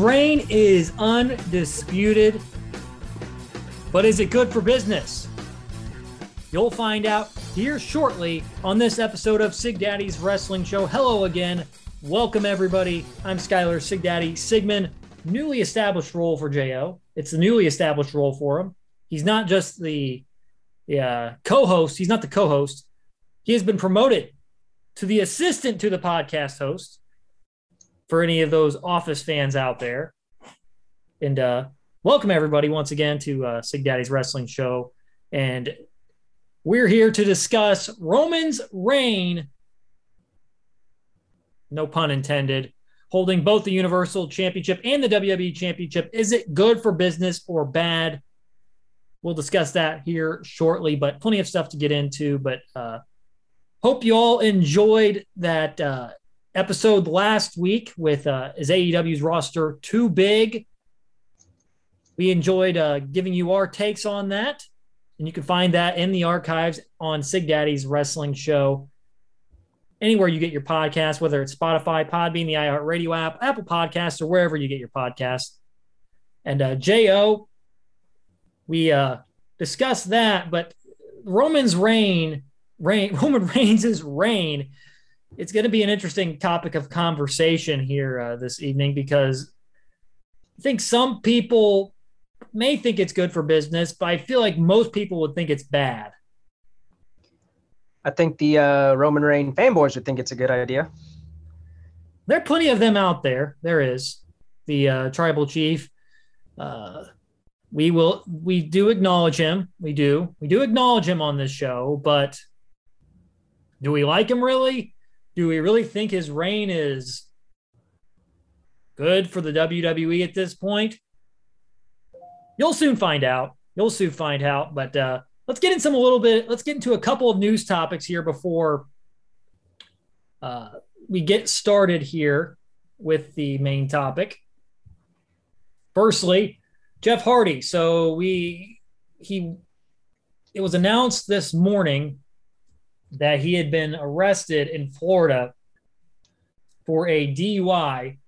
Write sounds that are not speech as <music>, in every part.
Reign is undisputed. But is it good for business? You'll find out here shortly on this episode of Sig Daddy's Wrestling Show. Hello again. Welcome, everybody. I'm Skylar Sig Daddy Sigmund, newly established role for JO. It's the newly established role for him. He's not just the, the uh, co host, he's not the co host. He has been promoted to the assistant to the podcast host for any of those office fans out there. And uh, welcome everybody once again to uh, Sig Daddy's Wrestling Show. And we're here to discuss Roman's reign, no pun intended, holding both the Universal Championship and the WWE Championship. Is it good for business or bad? We'll discuss that here shortly, but plenty of stuff to get into. But uh, hope you all enjoyed that uh, episode last week with uh, is AEW's roster too big? We enjoyed uh, giving you our takes on that, and you can find that in the archives on Sig Daddy's Wrestling Show. Anywhere you get your podcast, whether it's Spotify, Podbean, the iHeartRadio app, Apple Podcasts, or wherever you get your podcast. And uh, Jo, we uh, discussed that, but Roman's reign, reign, <laughs> Roman Reigns' reign it's going to be an interesting topic of conversation here uh, this evening because I think some people may think it's good for business, but I feel like most people would think it's bad. I think the uh, Roman Reign fanboys would think it's a good idea. There are plenty of them out there. There is the uh, tribal chief. Uh, we will. We do acknowledge him. We do. We do acknowledge him on this show, but do we like him really? Do we really think his reign is good for the WWE at this point? You'll soon find out. You'll soon find out. But uh, let's get into some a little bit. Let's get into a couple of news topics here before uh, we get started here with the main topic. Firstly, Jeff Hardy. So we he it was announced this morning that he had been arrested in Florida for a DUI.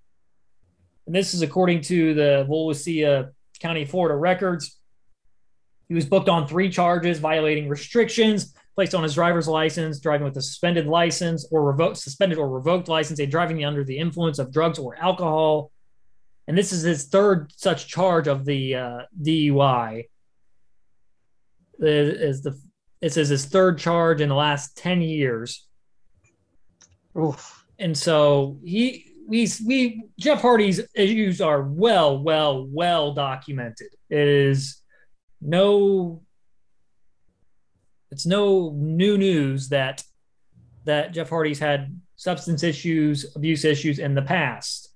And this is according to the Volusia County, Florida records. He was booked on three charges violating restrictions placed on his driver's license, driving with a suspended license or revoked, suspended or revoked license, a driving under the influence of drugs or alcohol. And this is his third such charge of the uh, DUI. Is the this is his third charge in the last 10 years. Oof. And so he we we Jeff Hardy's issues are well, well, well documented. It is no it's no new news that that Jeff Hardy's had substance issues, abuse issues in the past.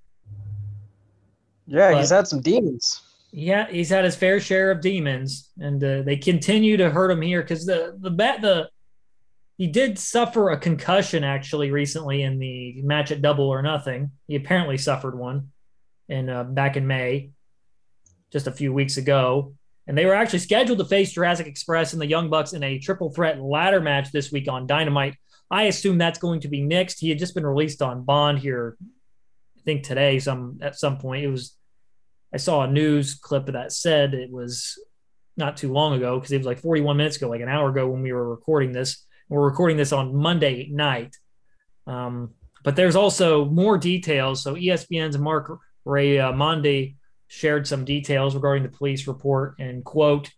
Yeah, but, he's had some demons yeah, he's had his fair share of demons, and uh, they continue to hurt him here because the the bat the he did suffer a concussion actually recently in the match at Double or Nothing. He apparently suffered one, in uh, back in May, just a few weeks ago, and they were actually scheduled to face Jurassic Express and the Young Bucks in a triple threat ladder match this week on Dynamite. I assume that's going to be next. He had just been released on bond here, I think today, some at some point. It was I saw a news clip that said it was not too long ago because it was like 41 minutes ago, like an hour ago when we were recording this. We're recording this on Monday night. Um, but there's also more details. So ESPN's Mark Ray uh, shared some details regarding the police report and quote,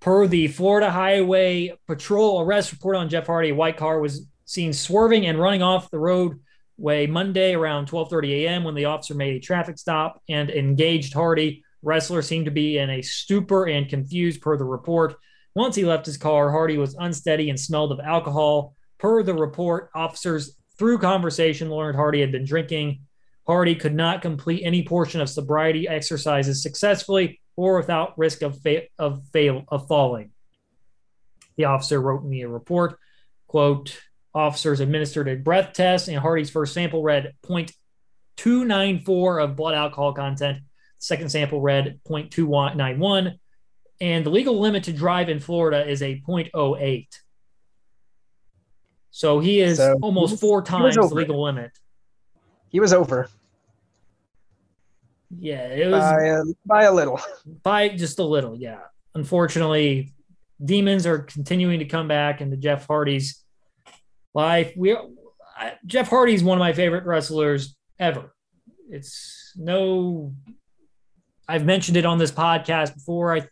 per the Florida Highway Patrol arrest report on Jeff Hardy, a white car was seen swerving and running off the road way Monday around 12:30 a.m. when the officer made a traffic stop and engaged Hardy. Wrestler seemed to be in a stupor and confused per the report. Once he left his car, Hardy was unsteady and smelled of alcohol. Per the report, officers through conversation learned Hardy had been drinking. Hardy could not complete any portion of sobriety exercises successfully or without risk of fa- of fail of falling. The officer wrote me a report, quote, Officers administered a breath test, and Hardy's first sample read 0.294 of blood alcohol content. Second sample read 0.291, and the legal limit to drive in Florida is a 0.08. So he is so almost four times the legal limit. He was over. Yeah, it was by a, by a little. by just a little. Yeah, unfortunately, demons are continuing to come back into Jeff Hardy's life. We Jeff Hardy's one of my favorite wrestlers ever. It's no. I've mentioned it on this podcast before. I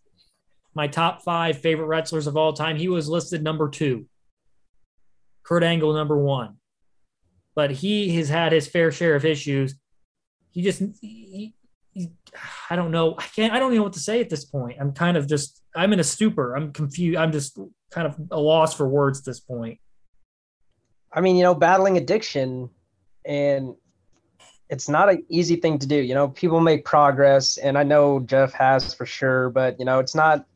my top five favorite wrestlers of all time. He was listed number two. Kurt Angle number one, but he has had his fair share of issues. He just he, he, I don't know. I can't. I don't even know what to say at this point. I'm kind of just. I'm in a stupor. I'm confused. I'm just kind of a loss for words at this point. I mean, you know, battling addiction and it's not an easy thing to do. You know, people make progress and I know Jeff has for sure, but you know, it's not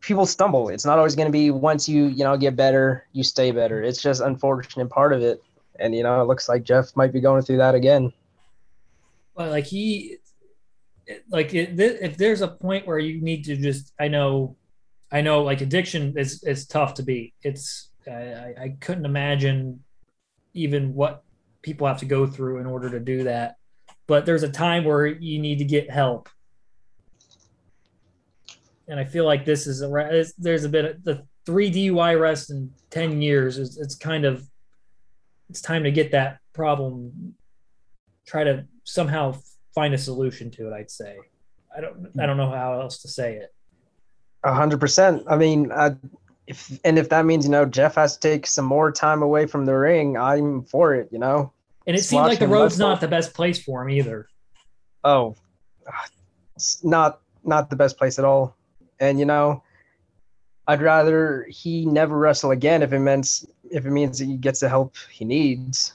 people stumble. It's not always going to be once you, you know, get better, you stay better. It's just unfortunate part of it. And you know, it looks like Jeff might be going through that again. Well, like he like if there's a point where you need to just I know I know like addiction is is tough to beat. It's I, I couldn't imagine even what people have to go through in order to do that. But there's a time where you need to get help. And I feel like this is a there's a bit of the three DUI arrests in 10 years is it's kind of it's time to get that problem try to somehow find a solution to it i'd say i don't i don't know how else to say it a hundred percent i mean I, if and if that means you know Jeff has to take some more time away from the ring, I'm for it. You know. And it seemed like the road's not the best place for him either. Oh, it's not not the best place at all. And you know, I'd rather he never wrestle again if it means if it means that he gets the help he needs.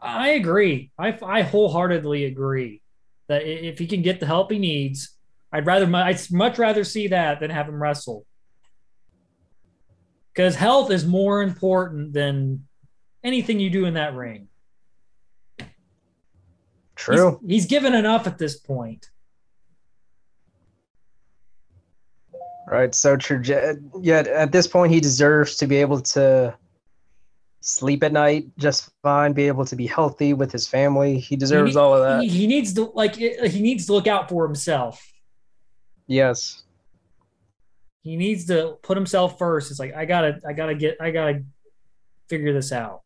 I agree. I I wholeheartedly agree that if he can get the help he needs, I'd rather I'd much rather see that than have him wrestle because health is more important than anything you do in that ring. True. He's, he's given enough at this point. Right. So true. Yet at this point, he deserves to be able to sleep at night just fine, be able to be healthy with his family. He deserves he, all of that. He, he needs to like he needs to look out for himself. Yes he needs to put himself first. It's like I gotta, I gotta get, I gotta figure this out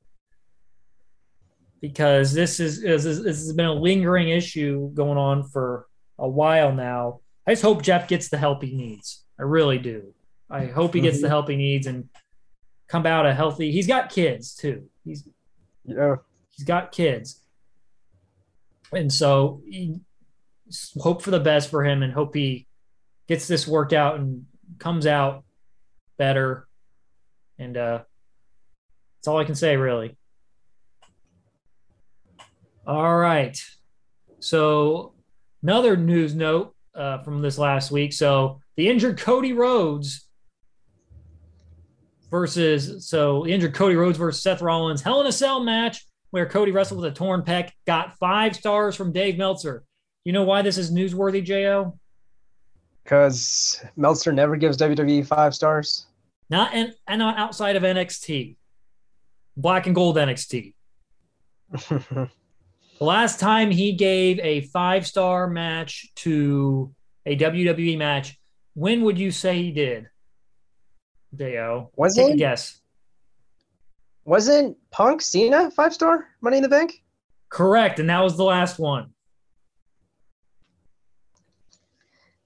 because this is, this, is, this has been a lingering issue going on for a while now. I just hope Jeff gets the help he needs. I really do. I hope he gets mm-hmm. the help he needs and come out a healthy. He's got kids too. He's yeah. He's got kids, and so hope for the best for him and hope he gets this worked out and comes out better. And uh, that's all I can say, really. All right. So, another news note uh, from this last week. So, the injured Cody Rhodes versus, so the injured Cody Rhodes versus Seth Rollins Hell in a Cell match where Cody wrestled with a torn pec got five stars from Dave Meltzer. You know why this is newsworthy, Jo? Because Meltzer never gives WWE five stars. Not and not outside of NXT, Black and Gold NXT. <laughs> the last time he gave a five star match to a WWE match, when would you say he did? Deo, was take it? a guess. Wasn't Punk Cena five star Money in the Bank? Correct, and that was the last one.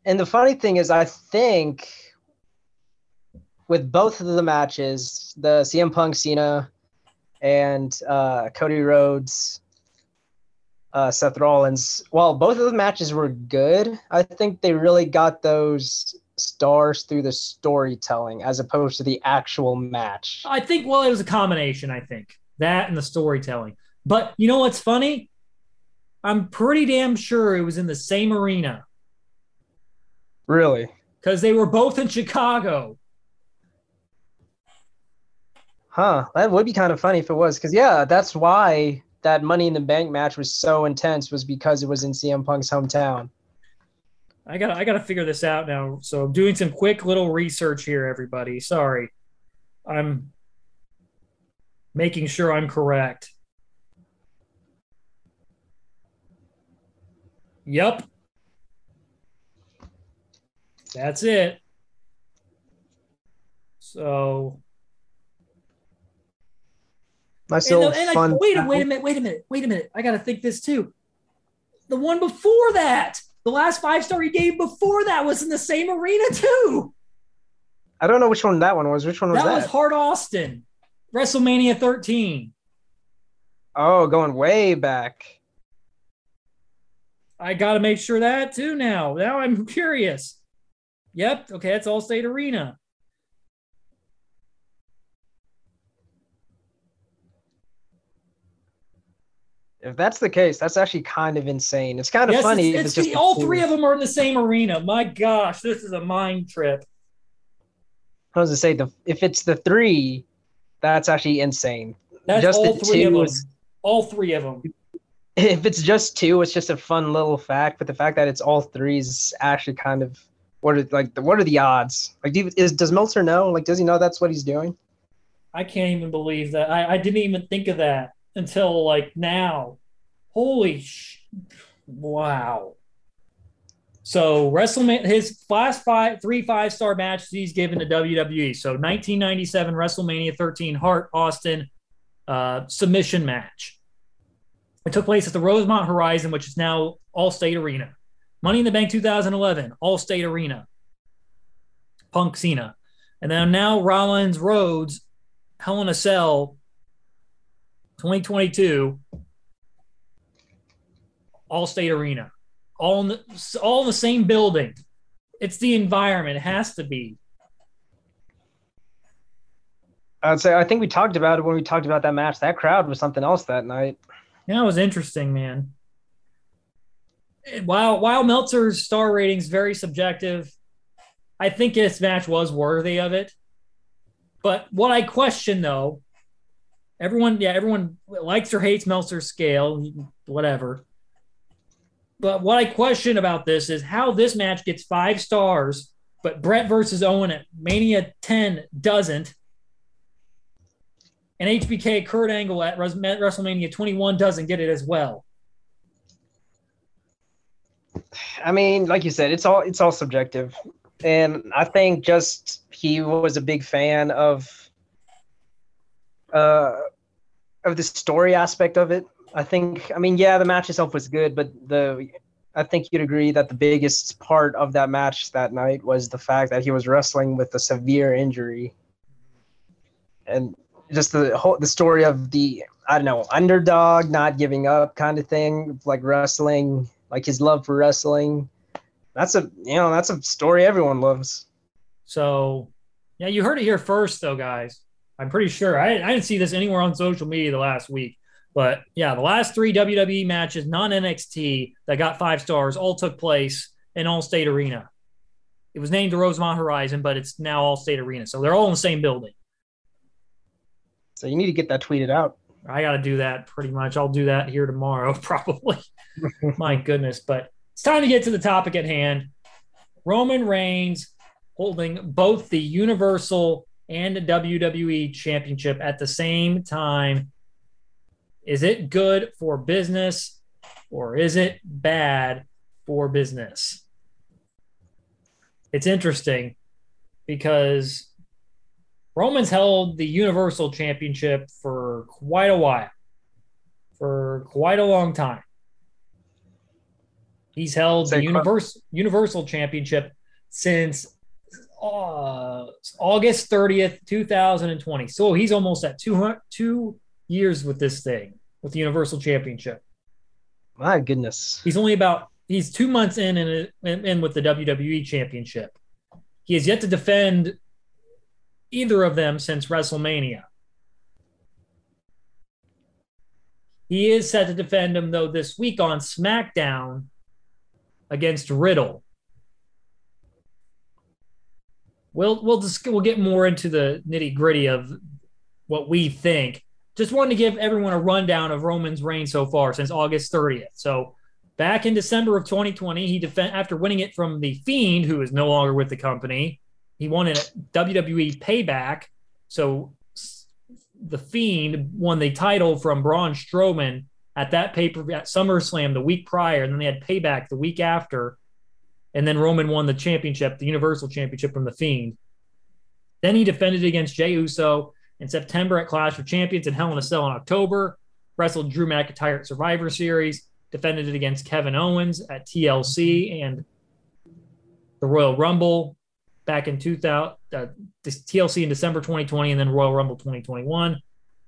And the funny thing is, I think with both of the matches, the CM Punk Cena and uh, Cody Rhodes, uh, Seth Rollins, well, both of the matches were good. I think they really got those stars through the storytelling as opposed to the actual match. I think, well, it was a combination, I think. That and the storytelling. But you know what's funny? I'm pretty damn sure it was in the same arena Really? Because they were both in Chicago. Huh. That would be kind of funny if it was. Because, yeah, that's why that Money in the Bank match was so intense, was because it was in CM Punk's hometown. I got I got to figure this out now. So I'm doing some quick little research here, everybody. Sorry, I'm making sure I'm correct. Yep. That's it. So Nice and, and I- fun. wait, a- wait a minute, wait a minute, wait a minute. I got to think this too. The one before that, the last five star he gave before that was in the same arena too. I don't know which one that one was. Which one was that that? was Hart Austin, WrestleMania 13. oh, going way back. I got to make sure that too now. Now I'm curious. Yep. Okay. That's Allstate Arena. If that's the case, that's actually kind of insane. It's kind of Yes, funny. it's, if it's just the, all three of them are in the same arena. My gosh, this is a mind trip. I was to say the if it's the three, that's actually insane. That's Just all three of them. All three of them. <laughs> If it's just two, it's just a fun little fact. But the fact that it's all three is actually kind of what are like what are the odds? Like, do you, is does Meltzer know? Like, does he know that's what he's doing? I can't even believe that. I, I didn't even think of that until like now. Holy sh! Wow. So WrestleMania, his last five, three five star matches he's given to WWE. So 1997 WrestleMania 13 Hart Austin uh, submission match. It took place at the Rosemont Horizon, which is now Allstate Arena. Money in the Bank 2011, Allstate Arena. Punk Cena. And then now Rollins Rhodes, Hell in a Cell 2022, Allstate Arena. All in the, all in the same building. It's the environment. It has to be. I'd say I think we talked about it when we talked about that match. That crowd was something else that night. Yeah, it was interesting, man. While while Meltzer's star rating's very subjective, I think this match was worthy of it. But what I question though, everyone, yeah, everyone likes or hates Meltzer's scale, whatever. But what I question about this is how this match gets five stars, but Brett versus Owen at Mania 10 doesn't. And HBK Kurt Angle at WrestleMania 21 doesn't get it as well. I mean, like you said, it's all it's all subjective, and I think just he was a big fan of uh of the story aspect of it. I think, I mean, yeah, the match itself was good, but the I think you'd agree that the biggest part of that match that night was the fact that he was wrestling with a severe injury, and just the whole the story of the I don't know underdog not giving up kind of thing, like wrestling, like his love for wrestling. That's a you know that's a story everyone loves. So, yeah, you heard it here first, though, guys. I'm pretty sure. I, I didn't see this anywhere on social media the last week. But yeah, the last three WWE matches, non NXT, that got five stars, all took place in Allstate Arena. It was named the Rosemont Horizon, but it's now Allstate Arena. So they're all in the same building. So you need to get that tweeted out. I got to do that pretty much. I'll do that here tomorrow, <laughs> probably. My <laughs> goodness. But it's time to get to the topic at hand. Roman Reigns holding both the Universal and the WWE Championship at the same time. Is it good for business or is it bad for business? It's interesting because Roman's held the Universal Championship for quite a while, for quite a long time. He's held Say the Universal Universal Championship since uh, August 30th, 2020. So he's almost at two, two years with this thing, with the Universal Championship. My goodness. He's only about he's two months in and in, in with the WWE Championship. He has yet to defend either of them since WrestleMania. He is set to defend him though this week on SmackDown against Riddle. We'll we'll just we'll get more into the nitty gritty of what we think. Just wanted to give everyone a rundown of Roman's reign so far since August 30th. So back in December of 2020, he defend after winning it from the Fiend, who is no longer with the company. He won at WWE Payback. So the Fiend won the title from Braun Strowman at that paper at SummerSlam the week prior, and then they had payback the week after, and then Roman won the championship, the Universal Championship from the Fiend. Then he defended against Jey Uso in September at Clash of Champions and Hell in a Cell in October. Wrestled Drew McIntyre at Survivor Series. Defended it against Kevin Owens at TLC and the Royal Rumble back in 2000, uh, TLC in December 2020, and then Royal Rumble 2021.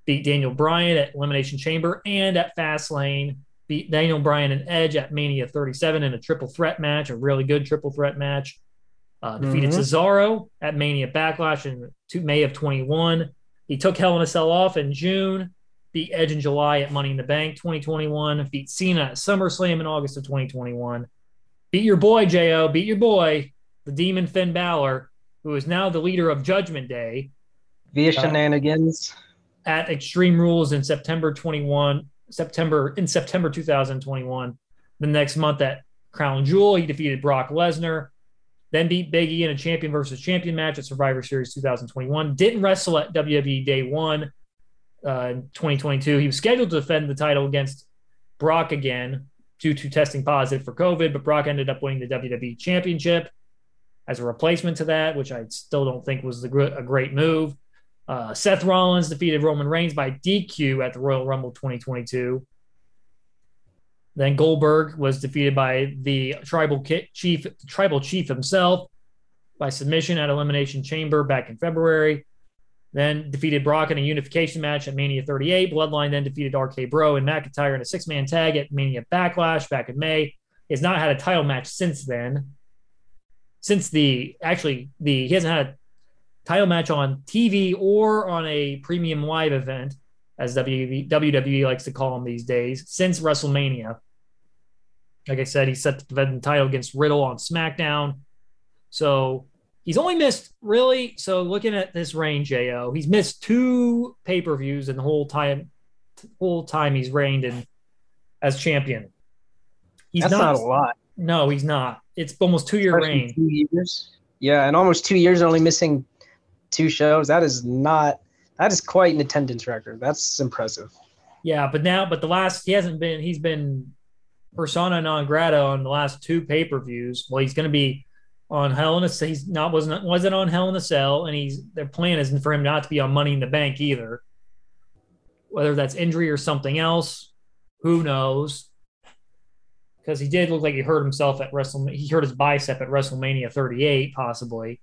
Beat Daniel Bryan at Elimination Chamber and at Fastlane. Beat Daniel Bryan and Edge at Mania 37 in a triple threat match, a really good triple threat match. Uh, defeated mm-hmm. Cesaro at Mania Backlash in May of 21. He took Hell in a Cell off in June, beat Edge in July at Money in the Bank 2021, beat Cena at SummerSlam in August of 2021. Beat your boy, Jo, beat your boy, the Demon Finn Balor, who is now the leader of Judgment Day. Via uh, shenanigans. At Extreme Rules in September 21, September in September 2021. The next month at Crown Jewel, he defeated Brock Lesnar then beat Big E in a champion versus champion match at Survivor Series 2021. Didn't wrestle at WWE Day One uh, 2022. He was scheduled to defend the title against Brock again due to testing positive for COVID, but Brock ended up winning the WWE Championship as a replacement to that, which I still don't think was the, a great move. Uh, Seth Rollins defeated Roman Reigns by DQ at the Royal Rumble 2022. Then Goldberg was defeated by the tribal chief, tribal chief himself by submission at Elimination Chamber back in February. Then defeated Brock in a unification match at Mania 38. Bloodline then defeated RK Bro and McIntyre in a six man tag at Mania Backlash back in May. Has not had a title match since then. Since the actually the he hasn't had a title match on TV or on a premium live event, as WWE likes to call them these days, since WrestleMania. Like I said, he set to defend the title against Riddle on SmackDown. So he's only missed really. So looking at this reign, Jo, he's missed two pay per views in the whole time, whole time he's reigned in as champion. He's That's not, not a lot. No, he's not. It's almost two year reign. Two years. Yeah, and almost two years only missing two shows. That is not. That is quite an attendance record. That's impressive. Yeah, but now, but the last he hasn't been. He's been persona non grata on the last two pay per views. Well, he's going to be on Hell in a He's not wasn't wasn't on Hell in a Cell, and he's their plan isn't for him not to be on Money in the Bank either. Whether that's injury or something else, who knows? Because he did look like he hurt himself at WrestleMania. He hurt his bicep at WrestleMania 38, possibly.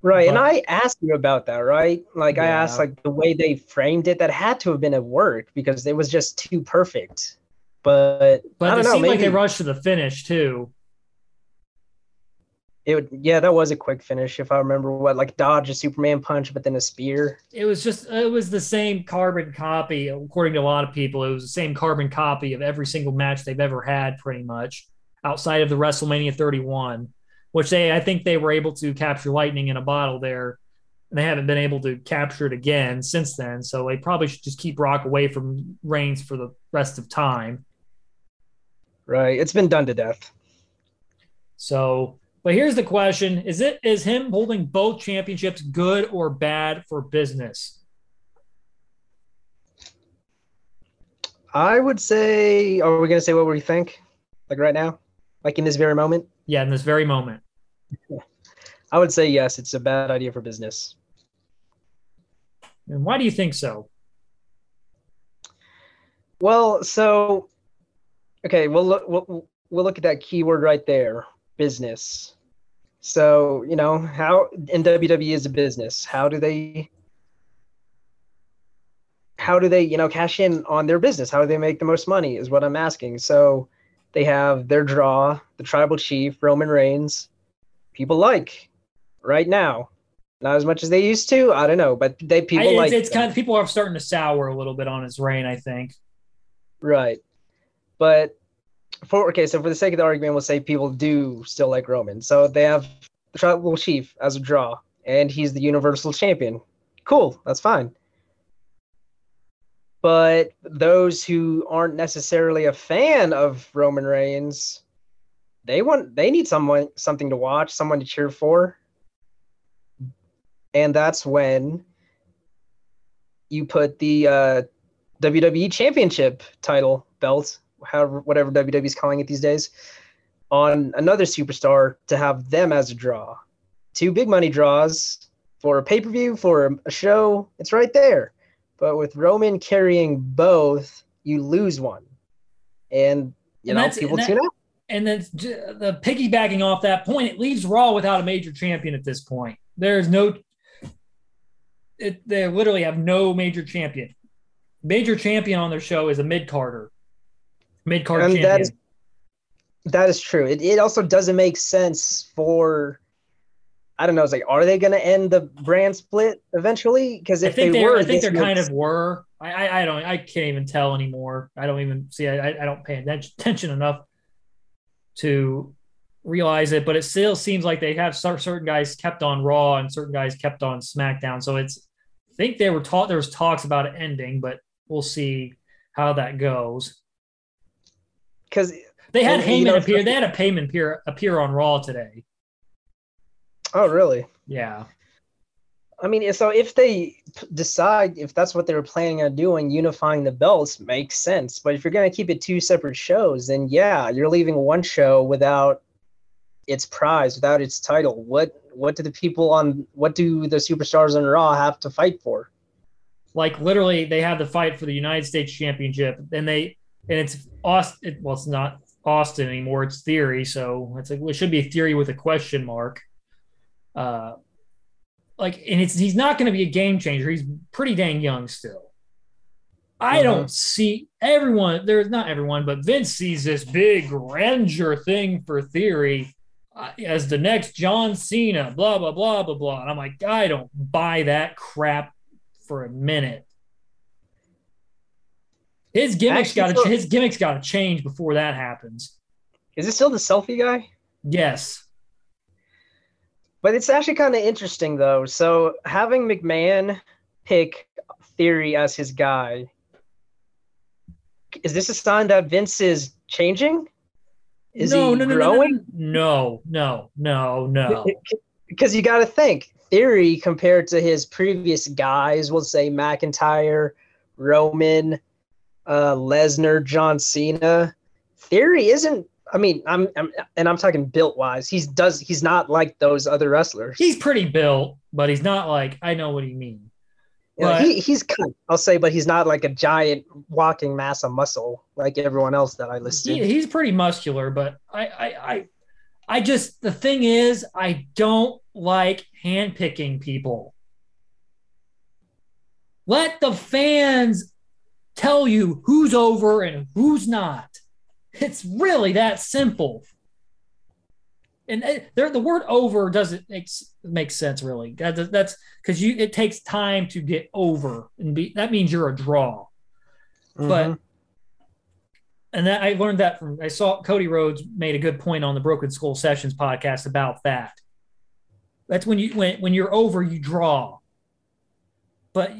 Right, but, and I asked you about that, right? Like yeah. I asked, like the way they framed it, that had to have been at work because it was just too perfect. But but I don't it know, seemed maybe, like they rushed to the finish too. It would, yeah, that was a quick finish if I remember what, like dodge a Superman punch, but then a spear. It was just it was the same carbon copy, according to a lot of people. It was the same carbon copy of every single match they've ever had, pretty much, outside of the WrestleMania 31, which they I think they were able to capture lightning in a bottle there. And they haven't been able to capture it again since then. So they probably should just keep Rock away from Reigns for the rest of time. Right. It's been done to death. So, but here's the question: Is it is him holding both championships good or bad for business? I would say. Are we going to say what we think? Like right now, like in this very moment. Yeah, in this very moment. <laughs> I would say yes. It's a bad idea for business. And why do you think so? Well, so okay, we'll look we'll, we'll look at that keyword right there, business. So, you know, how in WWE is a business. How do they how do they, you know, cash in on their business? How do they make the most money is what I'm asking. So, they have their draw, the tribal chief, Roman Reigns. People like right now. Not as much as they used to. I don't know, but they people I, it's, like. It's kind of people are starting to sour a little bit on his reign. I think. Right. But for okay, so for the sake of the argument, we'll say people do still like Roman. So they have the tribal chief as a draw, and he's the universal champion. Cool, that's fine. But those who aren't necessarily a fan of Roman Reigns, they want they need someone something to watch, someone to cheer for. And that's when you put the uh, WWE Championship title belt, however, whatever WWE's calling it these days, on another superstar to have them as a draw. Two big money draws for a pay per view, for a show, it's right there. But with Roman carrying both, you lose one. And, you And know, that's- people that- tune out. And then the piggybacking off that point, it leaves Raw without a major champion at this point. There's no, it, they literally have no major champion. Major champion on their show is a mid carder, mid card And champion. that is that is true. It, it also doesn't make sense for I don't know. It's like, are they going to end the brand split eventually? Because if they they were, I think they're kind of were. I, I I don't I can't even tell anymore. I don't even see. I I don't pay attention attention enough to realize it. But it still seems like they have certain guys kept on Raw and certain guys kept on SmackDown. So it's I think they were taught there was talks about it ending, but we'll see how that goes. Because They had And, you Heyman know, appear. They had a <laughs> Heyman appear appear on Raw today. oh really? Yeah. I mean, so if they decide if that's what they were planning on doing, unifying the belts makes sense. But if you're going to keep it two separate shows, then yeah, you're leaving one show without its prize, without its title. What what do the people on what do the superstars on Raw have to fight for? like literally they have the fight for the United States Championship, and they and it's Austin. Well, it's not Austin anymore. It's Theory, so it's like it should be Theory with a question mark. Uh, like, and it's he's not going to be a game changer. He's pretty dang young still. I Mhm. don't see everyone. There's not everyone, but Vince sees this big grandeur thing for Theory uh, as the next John Cena. Blah blah blah blah blah. And I'm like, I don't buy that crap for a minute. His gimmicks got to his gimmicks got to change before that happens. Is it still the selfie guy? Yes, But it's actually kind of interesting though. So having McMahon pick Theory as his guy, is this a sign that Vince is changing? Is no, he no, no, no, growing? no, no, no, no, no. Because you got to think Theory compared to his previous guys, we'll say McIntyre, Roman, uh, Lesnar, John Cena. Theory isn't. I mean, I'm, I'm and I'm talking built wise. He's does he's not like those other wrestlers. He's pretty built, but he's not like I know what you mean. You know, But- he, he's kind I'll say, but he's not like a giant walking mass of muscle like everyone else that I listed. He, he's pretty muscular, but I, I, I, I just the thing is, I don't like handpicking people. Let the fans tell you who's over and who's not. It's really that simple. And it- there, the word "over" doesn't make make sense really. That, that's because you it takes time to get over, and be that means you're a draw but Mhm. and that I learned that from I saw Cody Rhodes made a good point on the Broken Skull Sessions podcast about that. That's when you when when you're over, you draw. But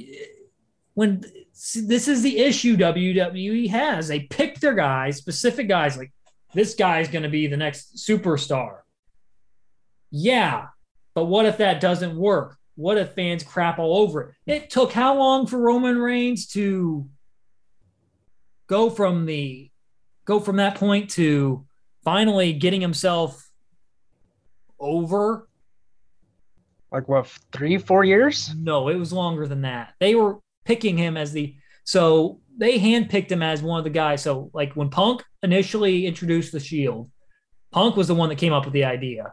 when see, this is the issue WWE has, they pick their guys, specific guys, like this guy's going to be the next superstar. Yeah, but what if that doesn't work? What if fans crap all over it? It took how long for Roman Reigns to go from the go from that point to finally getting himself over like what three, four years? no it was longer than that they were picking him as the so they handpicked him as one of the guys so like when punk initially introduced the shield punk was the one that came up with the idea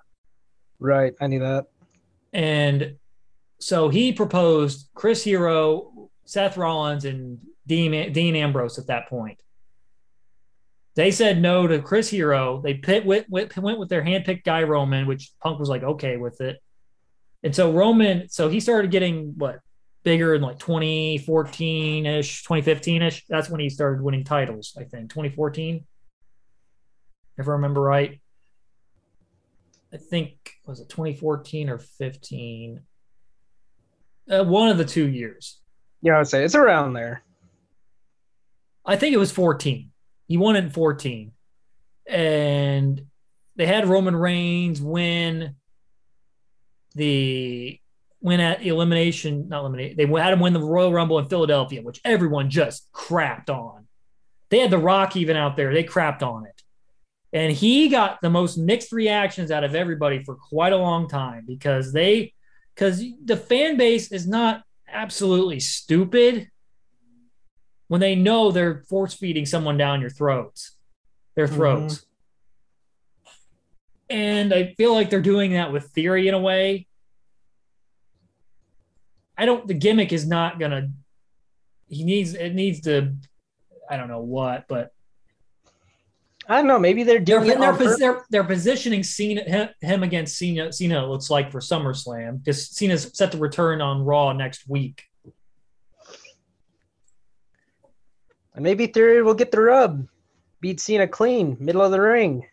Right, I knew that. and so he proposed chris hero seth rollins and dean, dean ambrose at that point They said no to Chris Hero. They pit, went, went, went with their handpicked guy Roman, which Punk was like okay with it. And so Roman, so he started getting what bigger in like 2014 ish, 2015 ish. That's when he started winning titles, I think 2014, if I remember right. I think was it 2014 or 15? Uh, one of the two years. Yeah, I would say it's around there. I think it was 14. He won it in 14. And they had Roman Reigns win the win at elimination, not eliminate. They had him win the Royal Rumble in Philadelphia, which everyone just crapped on. They had The Rock even out there. They crapped on it. And he got the most mixed reactions out of everybody for quite a long time because they, because the fan base is not absolutely stupid when they know they're force feeding someone down your throats, their throats. Mm-hmm. And I feel like they're doing that with theory in a way. I don't, the gimmick is not to, he needs, it needs to, I don't know what, but I don't know. Maybe they're doing they're, they're, they're, they're, positioning Cena, him, him against Cena. Cena it looks like for SummerSlam because Cena's set to return on Raw next week. And maybe Theory will get the rub, beat Cena clean, middle of the ring.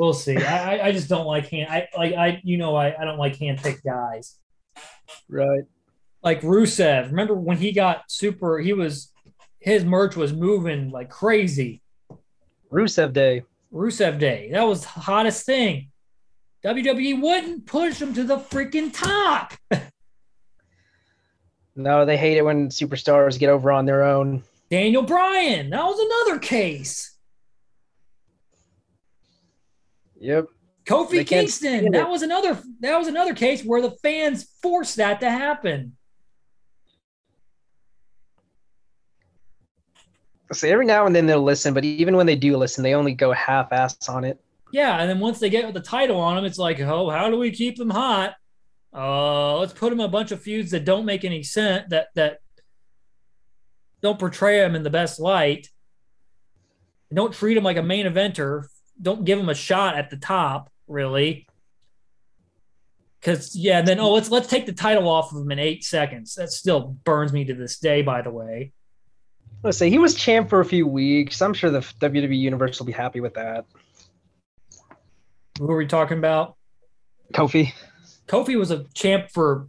We'll see. I, I just don't like hand. I like I you know I, I don't like hand picked guys. Right. Like Rusev. Remember when he got super? He was his merch was moving like crazy. Rusev Day. Rusev Day. That was the hottest thing. WWE wouldn't push him to the freaking top. <laughs> no, they hate it when superstars get over on their own. Daniel Bryan. That was another case. Yep. Kofi Kingston. That was another that was another case where the fans forced that to happen. So every now and then they'll listen, but even when they do listen, they only go half ass on it. Yeah, and then once they get the title on them, it's like, oh, how do we keep them hot? Uh, let's put them a bunch of feuds that don't make any sense, that that don't portray them in the best light. Don't treat them like a main eventer. Don't give him a shot at the top, really. Because yeah, then oh, let's let's take the title off of him in eight seconds. That still burns me to this day, by the way. Let's say he was champ for a few weeks. I'm sure the WWE universe will be happy with that. Who are we talking about? Kofi. Kofi was a champ for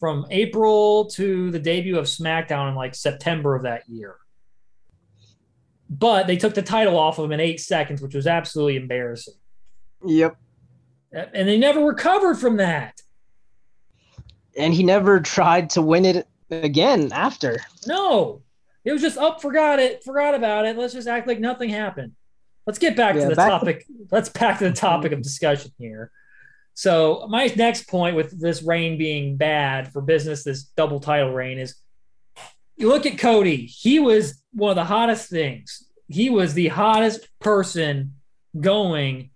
from April to the debut of SmackDown in like September of that year. But they took the title off of him in eight seconds, which was absolutely embarrassing. Yep. And they never recovered from that. And he never tried to win it again after. No. It was just up, forgot it, forgot about it. Let's just act like nothing happened. Let's get back yeah, to the back topic. To- let's back to the topic of discussion here. So my next point with this reign being bad for business, this double title reign is you look at Cody. He was one of the hottest things. He was the hottest person going.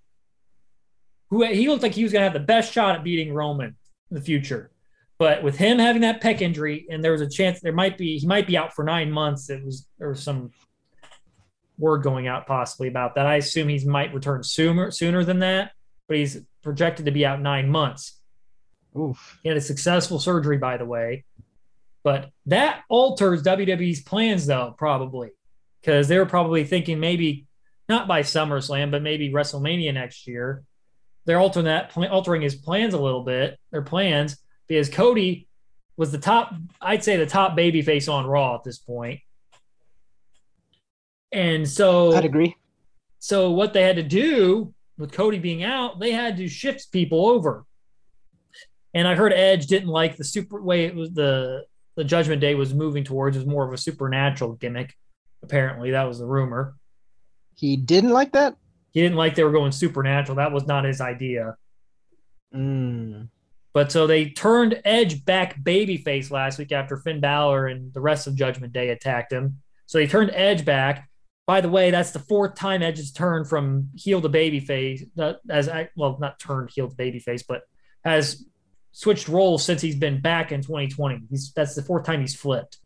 Who he looked like he was going to have the best shot at beating Roman in the future. But with him having that pec injury, and there was a chance there might be he might be out for nine months. It was there was some word going out possibly about that. I assume he might return sooner sooner than that, but he's projected to be out nine months. Oof. He had a successful surgery, by the way. But that alters WWE's plans, though, probably, because they were probably thinking maybe not by SummerSlam, but maybe WrestleMania next year. They're altering that, altering his plans a little bit, their plans, because Cody was the top, I'd say the top baby face on Raw at this point. And so I'd agree. So what they had to do with Cody being out, they had to shift people over. And I heard Edge didn't like the super way it was the the Judgment Day was moving towards was more of a supernatural gimmick. Apparently, that was the rumor. He didn't like that. He didn't like they were going supernatural. That was not his idea. Mm. But so they turned Edge back babyface last week after Finn Balor and the rest of Judgment Day attacked him. So they turned Edge back. By the way, that's the fourth time Edge has turned from heel to babyface. As I well, not turned heel to babyface, but has switched roles since he's been back in 2020. He's that's the fourth time he's flipped.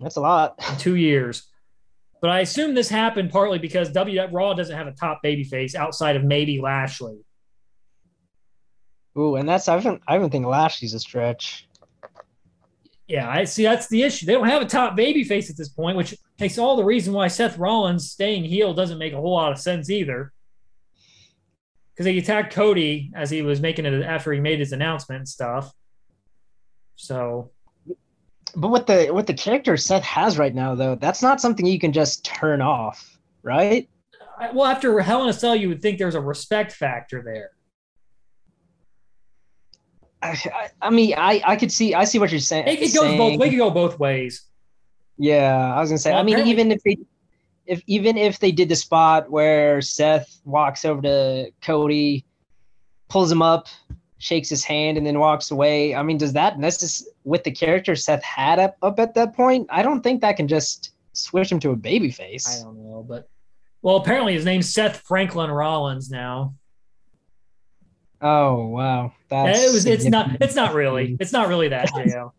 That's a lot. In two years. But I assume this happened partly because W Raw doesn't have a top babyface outside of maybe Lashley. Ooh, and that's I haven't I haven't think Lashley's a stretch. Yeah, I see that's the issue. They don't have a top baby face at this point, which makes all the reason why Seth Rollins staying heel doesn't make a whole lot of sense either. Because he attacked Cody as he was making it after he made his announcement and stuff. So But with the with the character Seth has right now though, that's not something you can just turn off, right? Well, after Hell in a Cell, you would think there's a respect factor there. I, I, mean, I, I could see, I see what you're saying. It, it goes both. saying. It could go both ways. Yeah, I was gonna say. Well, I mean, even if they, if even if they did the spot where Seth walks over to Cody, pulls him up, shakes his hand, and then walks away. I mean, does that necess with the character Seth had up up at that point? I don't think that can just switch him to a baby face. I don't know, but well, apparently his name's Seth Franklin Rollins now. Oh wow, that's it was. It's not. It's not really. It's not really that. JL.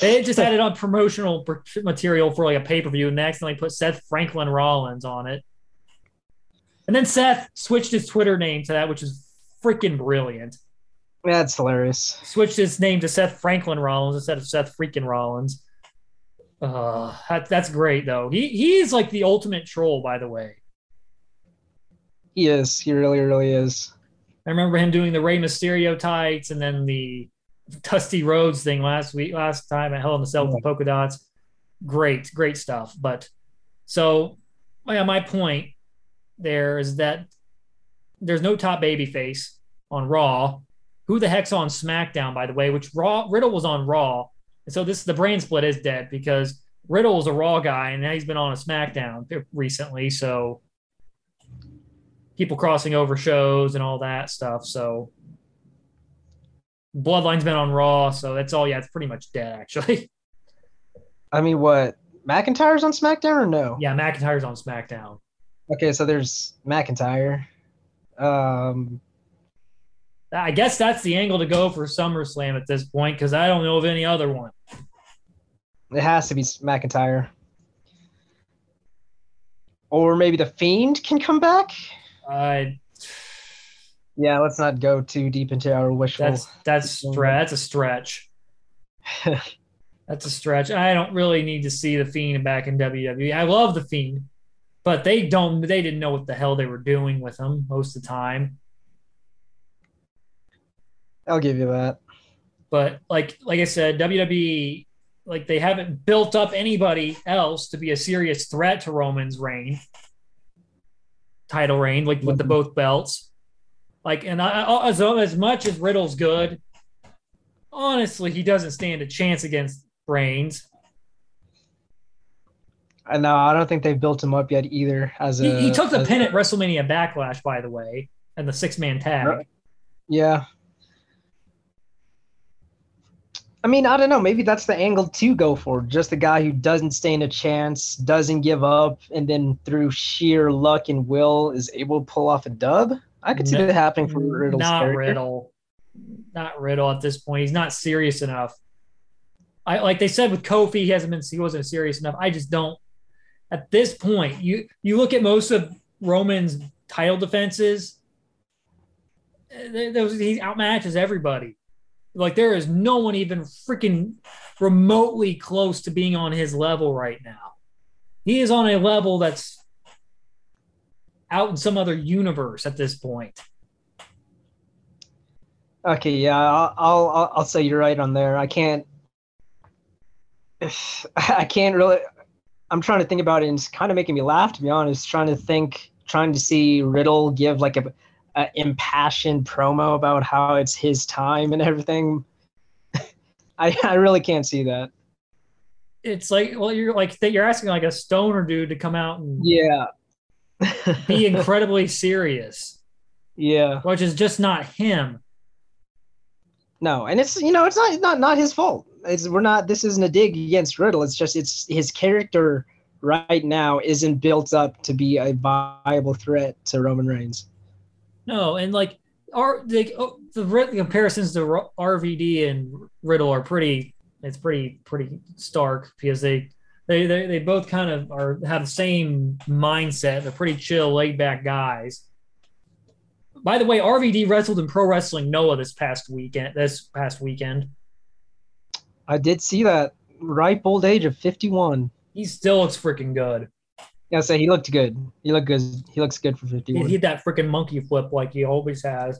They just added on promotional material for like a pay per view, and they accidentally put Seth Franklin Rollins on it. And then Seth switched his Twitter name to that, which is freaking brilliant. That's hilarious. Switched his name to Seth Franklin Rollins instead of Seth freaking Rollins. Uh, that, that's great though. He he's like the ultimate troll, by the way. He is. He really, really is. I remember him doing the Rey Mysterio tights and then the Dusty Rhodes thing last week, last time at Hell in the Cell with the polka dots. Great, great stuff. But so, oh yeah, my point there is that there's no top baby face on Raw. Who the heck's on SmackDown, by the way? Which Raw Riddle was on Raw, and so this the brand split is dead because Riddle was a Raw guy and now he's been on a SmackDown recently. So people crossing over shows and all that stuff. So Bloodline's been on Raw, so that's all. Yeah, it's pretty much dead actually. <laughs> I mean, what McIntyre's on SmackDown or no? yeah, McIntyre's on SmackDown. Okay, so there's McIntyre. Um, I guess that's the angle to go for SummerSlam at this point because I don't know of any other one. it has to be McIntyre. Or maybe the Fiend can come back. I Yeah, let's not go too deep into our wishful. that's that's stre- um, that's a stretch. <laughs> That's a stretch. I don't really need to see the Fiend back in WWE. I love the Fiend, but they don't. They didn't know what the hell they were doing with him most of the time. I'll give you that. But like like I said, WWE like they haven't built up anybody else to be a serious threat to Roman's reign, title reign, like with the mm-hmm. both belts. Like, and I, as as much as Riddle's good, honestly, he doesn't stand a chance against Reigns. Uh, I know. I don't think they've built him up yet either. As a, He, he took the as- pin at WrestleMania Backlash, by the way, and the six man tag. Yeah. I mean, I don't know. Maybe that's the angle to go for. Just a guy who doesn't stand a chance, doesn't give up, and then through sheer luck and will is able to pull off a dub. I could see No- that happening for Riddle's not character. Riddle. Not Riddle at this point. He's not serious enough. I like they said with Kofi, he hasn't been he wasn't serious enough. I just don't at this point, you you look at most of Roman's title defenses, eh, was- he outmatches everybody. Like there is no one even freaking remotely close to being on his level right now. He is on a level that's out in some other universe at this point. Okay, yeah, I'll, I'll I'll say you're right on there. I can't. <sighs> I can't really. I'm trying to think about it, and it's kind of making me laugh, to be honest. Trying to think, trying to see Riddle give like a, a impassioned promo about how it's his time and everything. <laughs> I I really can't see that. it's like well you're like you're asking like a stoner dude to come out and Yeah. <laughs> be incredibly serious yeah. which is just not him No, and it's you know it's not not not his fault. It's we're not. This isn't a dig against Riddle. It's just it's his character right now isn't built up to be a viable threat to Roman Reigns. no and like our like oh, the, the comparisons to rvd and riddle are pretty it's pretty pretty stark because they they they, they both kind of are have the same mindset they're pretty chill laid back guys by the way rvd wrestled in pro wrestling noah this past weekend this past weekend I did see that ripe old age of 51. he still looks freaking good Yeah, say he looked good. He looked good. He looks good for fifty one. He 51. hit that freaking monkey flip like he always has.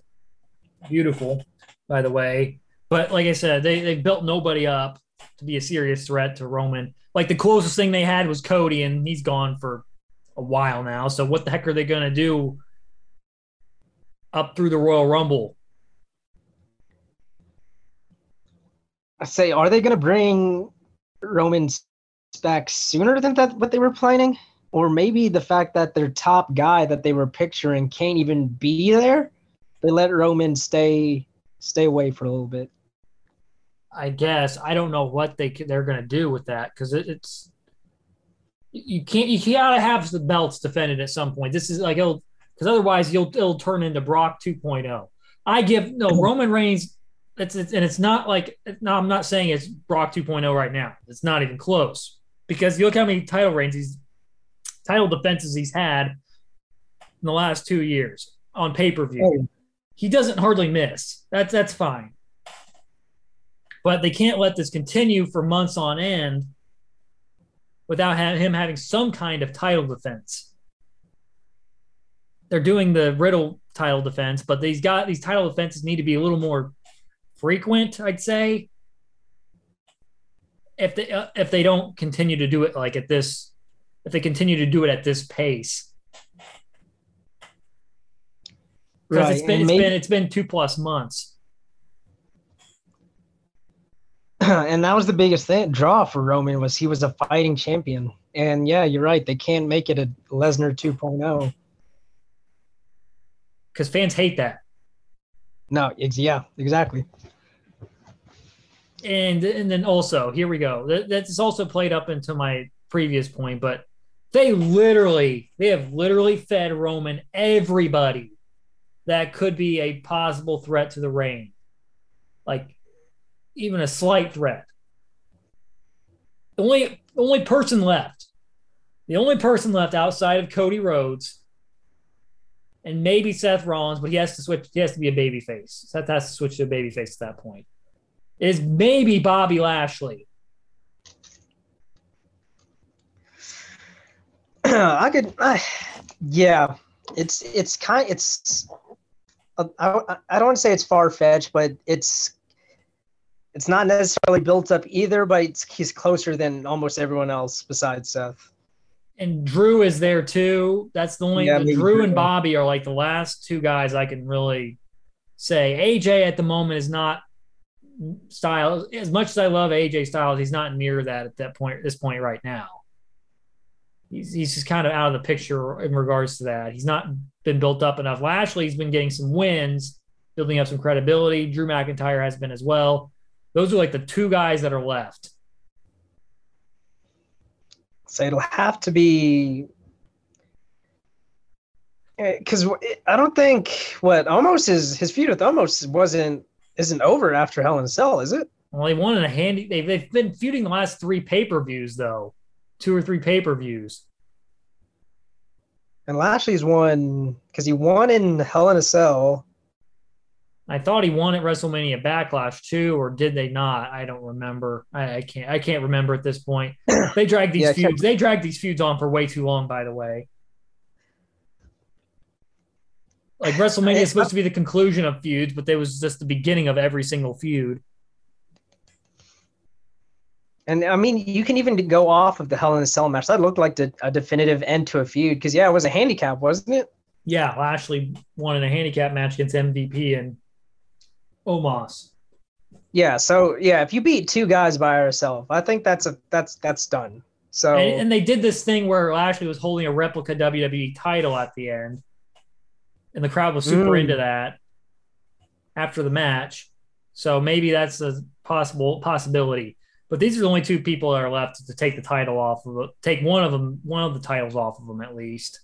Beautiful, by the way. But like I said, they they built nobody up to be a serious threat to Roman. Like the closest thing they had was Cody, and he's gone for a while now. So what the heck are they going to do up through the Royal Rumble? I say, are they going to bring Roman back sooner than that what they were planning? Or maybe the fact that their top guy that they were picturing can't even be there, they let Roman stay stay away for a little bit. I guess I don't know what they they're going to do with that because it, it's you can't you gotta have the belts defended at some point. This is like it'll because otherwise you'll it'll turn into Brock 2.0. I give no <laughs> Roman Reigns. It's, it's and it's not like no, I'm not saying it's Brock 2.0 right now. It's not even close because you look how many title reigns he's title defenses he's had in the last two years on pay per view. Oh. He doesn't hardly miss. That's that's fine. But they can't let this continue for months on end without ha- him having some kind of title defense. They're doing the Riddle title defense, but these got these title defenses need to be a little more frequent, I'd say. If they uh, if they don't continue to do it like at this, if they continue to do it at this pace, because right. it's been it's maybe, been it's been two plus months. <clears throat> and that was the biggest thing draw for Roman was he was a fighting champion. And yeah, you're right. They can't make it a Lesnar 2.0 because fans hate that. No, it's, yeah, exactly. And and then also here we go. That, that's also played up into my previous point, but they literally they have literally fed Roman everybody that could be a possible threat to the reign. Like even a slight threat. The only only person left, the only person left outside of Cody Rhodes and maybe Seth Rollins, but he has to switch. He has to be a baby face. Seth has to switch to a baby face at that point. Is maybe Bobby Lashley. <clears throat> I could, I, yeah. It's it's kind it's. I, I don't want to say it's far fetched, but it's it's not necessarily built up either, but he's closer than almost everyone else besides Seth. And Drew is there too. That's the only yeah, the Drew and Bobby are like the last two guys I can really say. AJ at the moment is not style as much as I love AJ Styles, he's not near that at that point this point right now. He's, he's just kind of out of the picture in regards to that. He's not been built up enough. Lashley's been getting some wins, building up some credibility. Drew McIntyre has been as well. Those are like the two guys that are left. So it'll have to be because eh, I don't think what Omos his his feud with Omos wasn't isn't over after Hell in a Cell, is it? Well, they won in a handy. They've they've been feuding the last three pay per views though, two or three pay per views. And Lashley's won because he won in Hell in a Cell, I thought he won at WrestleMania Backlash too, or did they not? I don't remember. I, I can't. I can't remember at this point. <clears throat> They dragged these yeah, feuds. They dragged these feuds on for way too long. By the way, like WrestleMania is supposed to be the conclusion of feuds, but it was just the beginning of every single feud. And I mean, you can even go off of the Hell in a Cell match. That looked like a definitive end to a feud because yeah, it was a handicap, wasn't it? Yeah, Lashley won in a handicap match against MVP, and Omos. Yeah, so yeah, if you beat two guys by yourself, I think that's a that's that's done. So and, and, they did this thing where Lashley was holding a replica WWE title at the end, and the crowd was super mm. into that after the match. So maybe that's a possible possibility. But these are the only two people that are left to take the title off of take one of them, one of the titles off of them at least.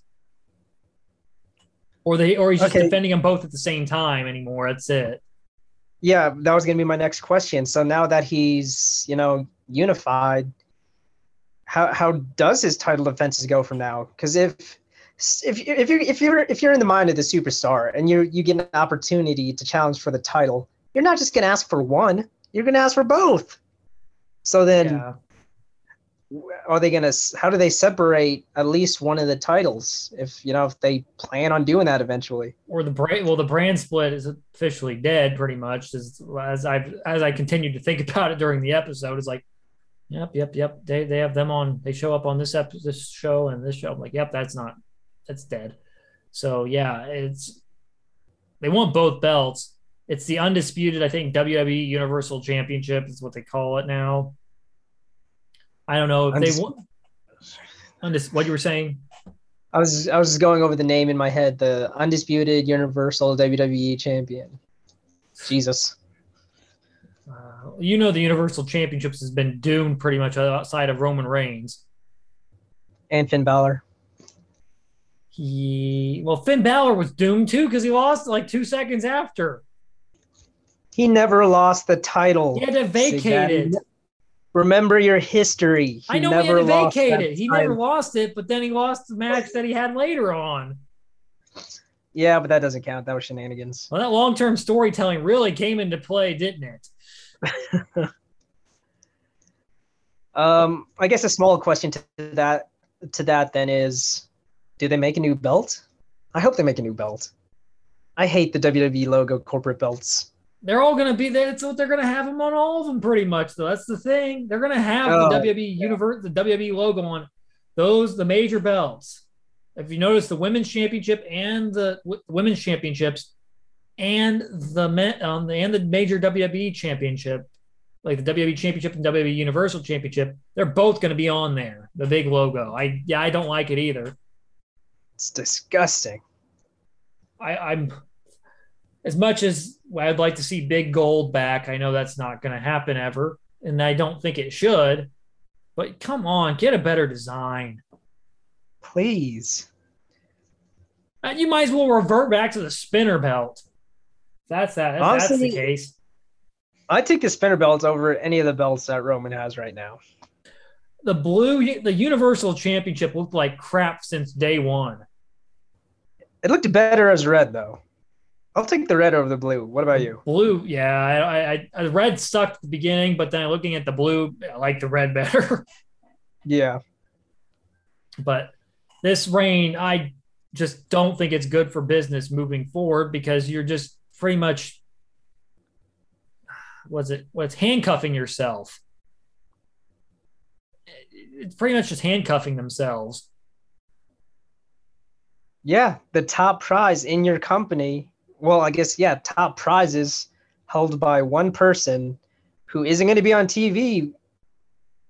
Or they, or he's just okay. defending them both at the same time anymore. That's it yeah, that was going to be my next question. So now that he's, you know, unified, how how does his title defenses go from now? Because if if if you're if you're if you're in the mind of the superstar and you you get an opportunity to challenge for the title, you're not just going to ask for one. You're going to ask for both. So then, yeah are they going to how do they separate at least one of the titles if you know if they plan on doing that eventually or the brand well the brand split is officially dead pretty much as as i as i continued to think <laughs> about it during the episode it's like Yep, yep, yep. They they have them on. They show up on this episode, this show, and this show. I'm like, yep, that's not, that's dead. So yeah, it's they want both belts. It's the undisputed, I think, WWE Universal Championship is what they call it now. I don't know if they what you were saying? I was I was just going over the name in my head. The undisputed Universal WWE Champion. Jesus. Uh, you know the Universal Championships has been doomed pretty much outside of Roman Reigns. And Finn Balor. He well, Finn Balor was doomed too because he lost like two seconds after. He never lost the title. He had to vacate it. Remember your history. He I know he had to vacate it. He time. never lost it, but then he lost the match that he had later on. Yeah, but that doesn't count. That was shenanigans. Well, that long term storytelling really came into play, didn't it? <laughs> um, I guess a small question to that to that then is, do they make a new belt? I hope they make a new belt. I hate the WWE logo corporate belts. They're all going to be there. That's what they're going to have them on all of them, pretty much. Though that's the thing. They're going to have oh, the WWE yeah. universe, the WWE logo on those the major belts. If you notice, the women's championship and the w- women's championships and the men, um, and the major WWE championship, like the WWE championship and WWE Universal Championship, they're both going to be on there. The big logo. I yeah, I don't like it either. It's disgusting. I, I'm as much as I'd like to see big gold back. I know that's not going to happen ever, and I don't think it should. But come on, get a better design. Please. And you might as well revert back to the spinner belt. That's that. Honestly, that's the case. I take the spinner belts over any of the belts that Roman has right now. The blue, the Universal Championship looked like crap since day one. It looked better as red, though. I'll take the red over the blue. What about you? Blue, yeah. I, I, I red sucked at the beginning, but then looking at the blue, I like the red better. <laughs> yeah. But this rain, I just don't think it's good for business moving forward because you're just pretty much was it what's handcuffing yourself. It's pretty much just handcuffing themselves. Yeah, the top prize in your company. Well, I guess yeah, top prizes held by one person who isn't going to be on TV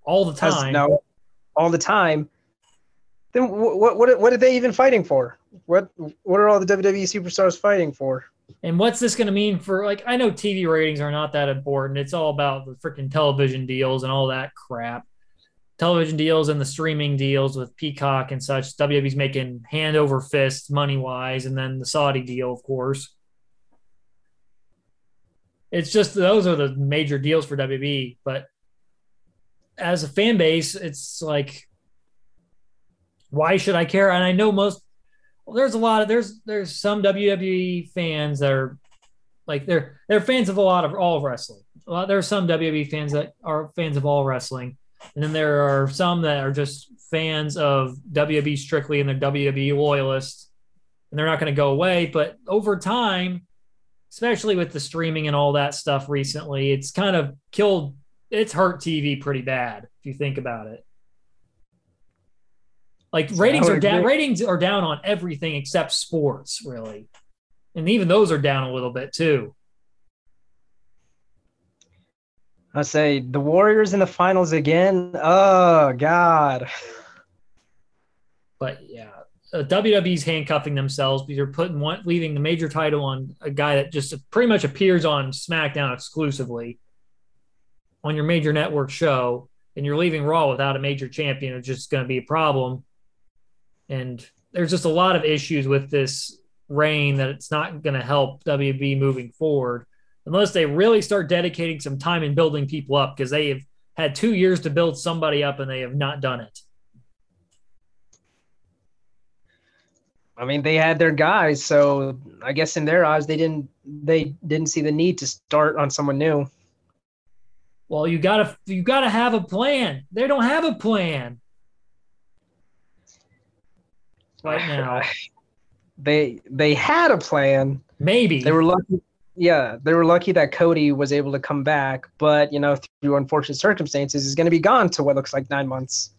all the time. No, all the time then what what what are they even fighting for? What what are all the WWE superstars fighting for? And what's this going to mean for like I know TV ratings are not that important. It's all about the freaking television deals and all that crap. Television deals and the streaming deals with Peacock and such. WWE's making hand over fist money wise, and then the Saudi deal, of course. It's just those are the major deals for WWE. But as a fan base, it's like why should I care? And I know most well, there's a lot of there's there's some WWE fans that are like they're they're fans of a lot of all of wrestling. Lot, there are some WWE fans that are fans of all wrestling, and then there are some that are just fans of WWE strictly and they're WWE loyalists, and they're not going to go away. But over time, especially with the streaming and all that stuff recently, it's kind of killed. It's hurt TV pretty bad if you think about it. Like ratings are down. Ratings are down on everything except sports, really, and even those are down a little bit too. I say the Warriors in the finals again. Oh God. But yeah, uh, WWE's handcuffing themselves because they're putting one, leaving the major title on a guy that just pretty much appears on SmackDown exclusively on your major network show, and you're leaving Raw without a major champion. It's just going to be a problem. And there's just a lot of issues with this reign that it's not going to help WB moving forward unless they really start dedicating some time in building people up because they have had two years to build somebody up and they have not done it. I mean, they had their guys, so I guess in their eyes, they didn't they didn't see the need to start on someone new. Well, you gotta you gotta have a plan. They don't have a plan right <sighs> now. They they had a plan. Maybe they were lucky. yeah, they were lucky that Cody was able to come back, but you know, through unfortunate circumstances, is going to be gone to what looks like nine months.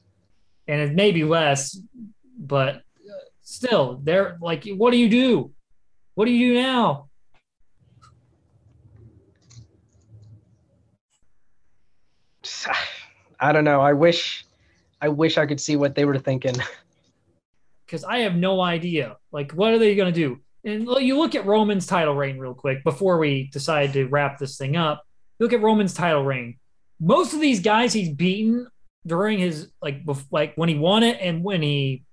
And it may be less, but still, they're like, what do you do? What do you do now? <sighs> I don't know. I wish, I wish I could see what they were thinking. <laughs> Because I have no idea. Like, what are they going to do? And you look at Roman's title reign real quick before we decide to wrap this thing up. you Look at Roman's title reign. Most of these guys he's beaten during his like like when he won it and when he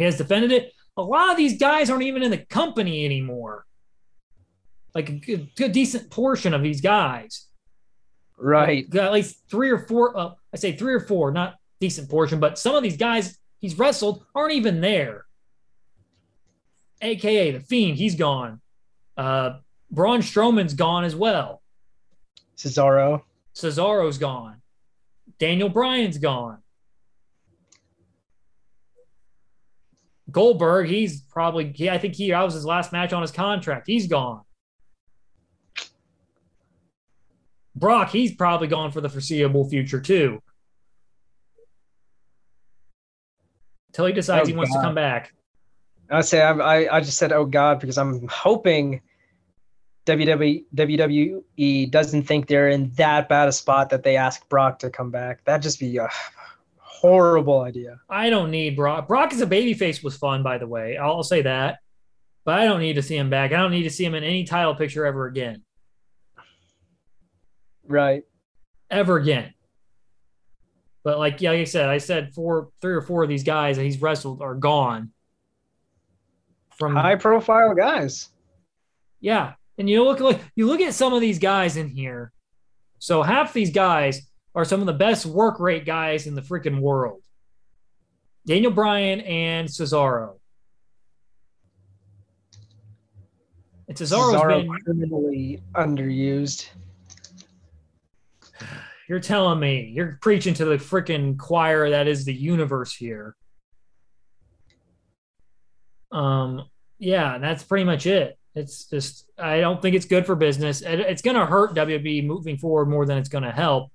he has defended it. A lot of these guys aren't even in the company anymore. Like a good, decent portion of these guys. Right. Got at least three or four. Uh, I say three or four, not decent portion, but some of these guys he's wrestled aren't even there. AKA the Fiend, he's gone. Uh, Braun Strowman's gone as well. Cesaro. Cesaro's gone. Daniel Bryan's gone. Goldberg, he's probably, he, I think he, that was his last match on his contract. He's gone. Brock, he's probably gone for the foreseeable future too. Until he decides oh, he wants God. to come back. I say I, I just said oh God because I'm hoping WWE WWE doesn't think they're in that bad a spot that they ask Brock to come back. That'd just be a horrible idea. I don't need Brock. Brock as a babyface was fun, by the way. I'll say that, but I don't need to see him back. I don't need to see him in any title picture ever again. Right. Ever again. But like, yeah, like I said, I said four, three or four of these guys that he's wrestled are gone from high profile guys. Yeah. And you look like you look at some of these guys in here. So half these guys are some of the best work rate guys in the freaking world. Daniel Bryan and Cesaro. And Cesaro's Cesaro been criminally underused. You're telling me you're preaching to the freaking choir that is the universe here. Um, yeah, that's pretty much it. It's just I don't think it's good for business. It's going to hurt WWE moving forward more than it's going to help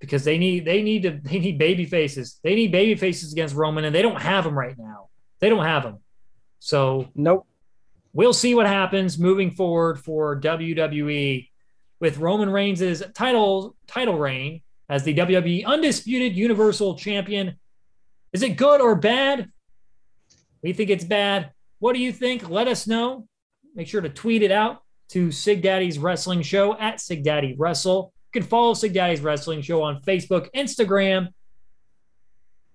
because they need they need to they need baby faces. They need baby faces against Roman, and they don't have them right now. They don't have them. So nope. We'll see what happens moving forward for WWE with Roman Reigns' title title reign as the WWE undisputed Universal Champion. Is it good or bad? We think it's bad. What do you think? Let us know. Make sure to tweet it out to Sig Daddy's Wrestling Show at Sig Daddy Wrestle. You can follow Sig Daddy's Wrestling Show on Facebook, Instagram,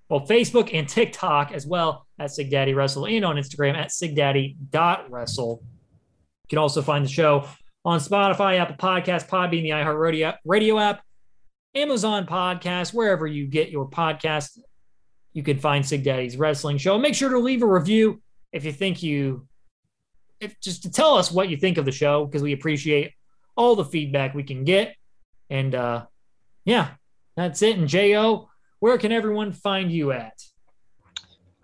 well, Facebook and TikTok as well at Sig Daddy Wrestle and on Instagram at sigdaddy.wrestle. You can also find the show on Spotify, Apple Podcast, Podbean, the iHeartRadio radio app, Amazon Podcast, wherever you get your podcast. You can find Sig Daddy's Wrestling Show. Make sure to leave a review if you think you, if just to tell us what you think of the show because we appreciate all the feedback we can get. And uh, yeah, that's it. And Jo, where can everyone find you at?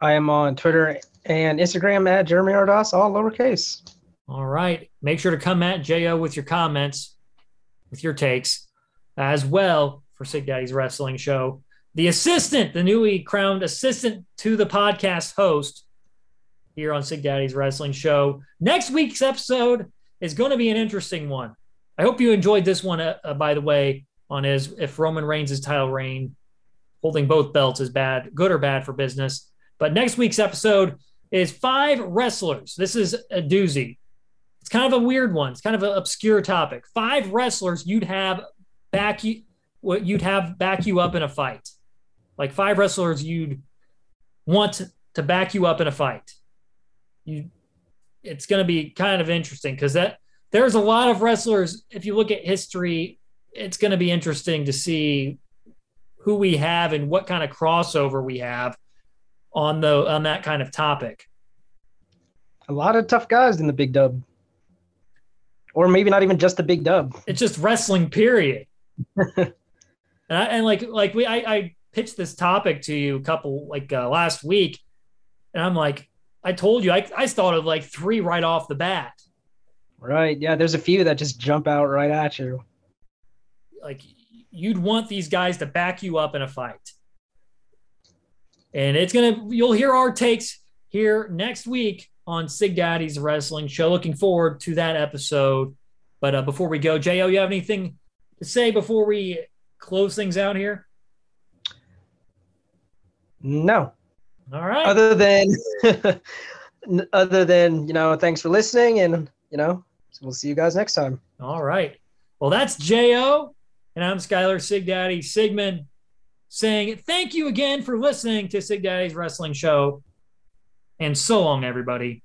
I am on Twitter and Instagram at Jeremy Ardas, all lowercase. All right. Make sure to come at Jo with your comments, with your takes, as well for Sig Daddy's Wrestling Show. The assistant, the newly crowned assistant to the podcast host, here on Sig Daddy's Wrestling Show. Next week's episode is going to be an interesting one. I hope you enjoyed this one, uh, uh, by the way, on his if Roman Reigns' is title reign, holding both belts is bad, good or bad for business. But next week's episode is five wrestlers. This is a doozy. It's kind of a weird one. It's kind of an obscure topic. Five wrestlers you'd have back you what you'd have back you up in a fight. Like five wrestlers you'd want to back you up in a fight you it's going to be kind of interesting because that there's a lot of wrestlers. If you look at history, it's going to be interesting to see who we have and what kind of crossover we have on the on that kind of topic. A lot of tough guys in the big dub, or maybe not even just the big dub. It's just wrestling, period. <laughs> and I, and like like we I, I pitched this topic to you a couple like uh, last week, and I'm like, I told you, I, I thought of like three right off the bat. Right. Yeah. There's a few that just jump out right at you. Like you'd want these guys to back you up in a fight. And it's gonna you'll hear our takes here next week on Sig Daddy's Wrestling Show. Looking forward to that episode. But uh, before we go, Jo, you have anything to say before we close things out here? No. All right. Other than, <laughs> other than you know, thanks for listening, and you know, we'll see you guys next time. All right. Well, that's Jo, and I'm Skylar Sig Daddy Sigmund saying thank you again for listening to Sig Daddy's Wrestling Show. And so long, everybody.